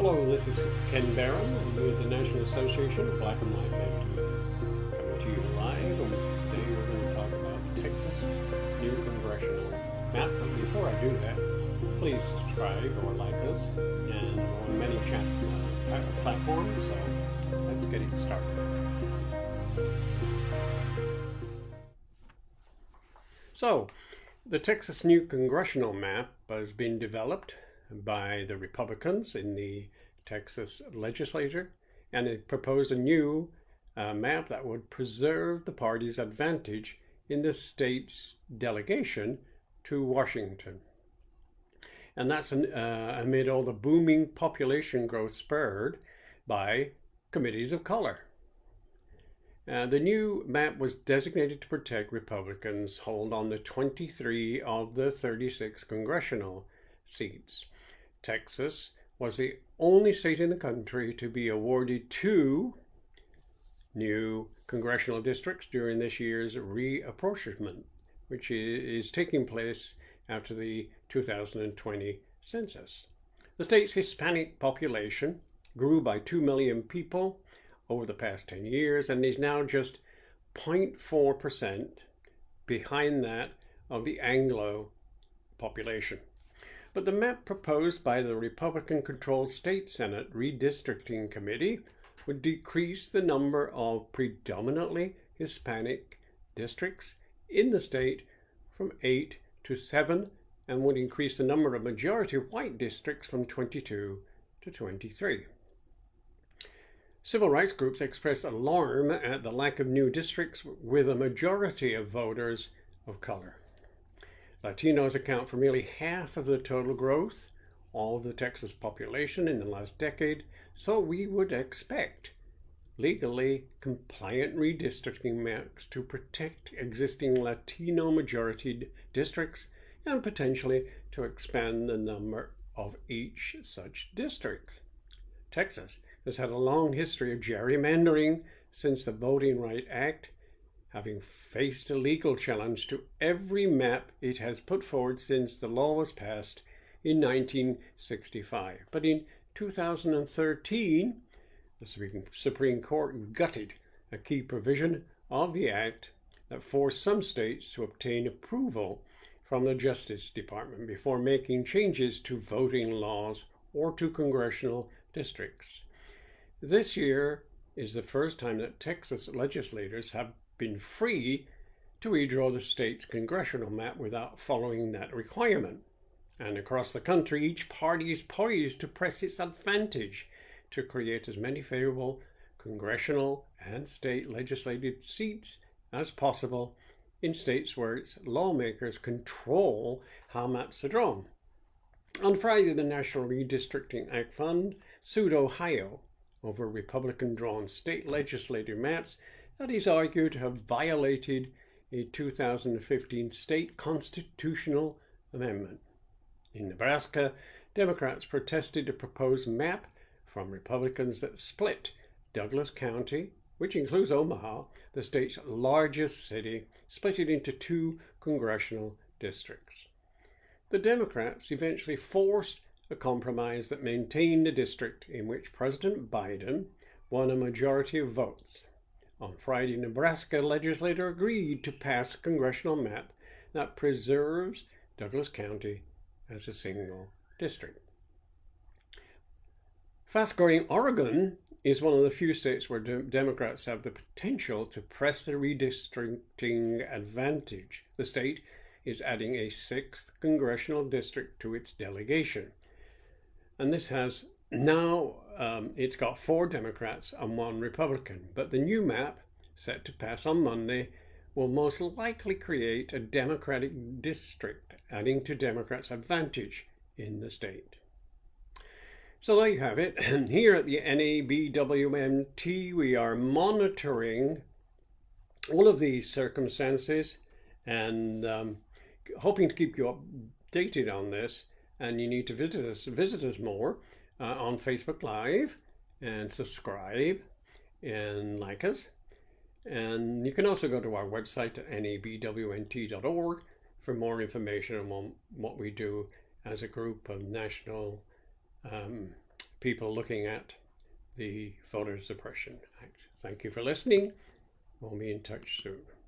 Hello, this is Ken Barron with the National Association of Black and White Men. Coming to you live, and today we're going to talk about the Texas new congressional map. But before I do that, please subscribe or like us, and on many chat uh, platforms. So let's get it started. So, the Texas new congressional map has been developed by the Republicans in the Texas legislature, and it proposed a new uh, map that would preserve the party's advantage in the state's delegation to Washington. And that's an, uh, amid all the booming population growth spurred by committees of color. Uh, the new map was designated to protect Republicans' hold on the 23 of the 36 congressional seats. Texas was the only state in the country to be awarded two new congressional districts during this year's reapportionment, which is taking place after the 2020 census. The state's Hispanic population grew by 2 million people over the past 10 years and is now just 0.4% behind that of the Anglo population. But the map proposed by the Republican controlled State Senate Redistricting Committee would decrease the number of predominantly Hispanic districts in the state from 8 to 7 and would increase the number of majority white districts from 22 to 23. Civil rights groups expressed alarm at the lack of new districts with a majority of voters of color. Latinos account for nearly half of the total growth all of the Texas population in the last decade, so we would expect legally compliant redistricting maps to protect existing Latino majority districts and potentially to expand the number of each such district. Texas has had a long history of gerrymandering since the Voting Rights Act having faced a legal challenge to every map it has put forward since the law was passed in 1965. But in 2013, the Supreme Court gutted a key provision of the Act that forced some states to obtain approval from the Justice Department before making changes to voting laws or to congressional districts. This year is the first time that Texas legislators have been free to redraw the state's congressional map without following that requirement. And across the country, each party is poised to press its advantage to create as many favorable congressional and state legislative seats as possible in states where its lawmakers control how maps are drawn. On Friday, the National Redistricting Action Fund sued Ohio over Republican drawn state legislative maps that is argued to have violated a 2015 state constitutional amendment. In Nebraska, Democrats protested a proposed map from Republicans that split Douglas County, which includes Omaha, the state's largest city, split it into two congressional districts. The Democrats eventually forced a compromise that maintained a district in which President Biden won a majority of votes. On Friday, Nebraska legislator agreed to pass a congressional map that preserves Douglas County as a single district. Fast growing Oregon is one of the few states where de- Democrats have the potential to press the redistricting advantage. The state is adding a sixth congressional district to its delegation. And this has now um, it's got four Democrats and one Republican, but the new map, set to pass on Monday, will most likely create a Democratic district, adding to Democrats' advantage in the state. So there you have it. And here at the NABWMT, we are monitoring all of these circumstances and um, hoping to keep you updated on this. And you need to visit us, visit us more uh, on Facebook Live and subscribe and like us. And you can also go to our website nabwmt.org for more information on what we do as a group of national um, people looking at the Voter Suppression Act. Thank you for listening. We'll be in touch soon.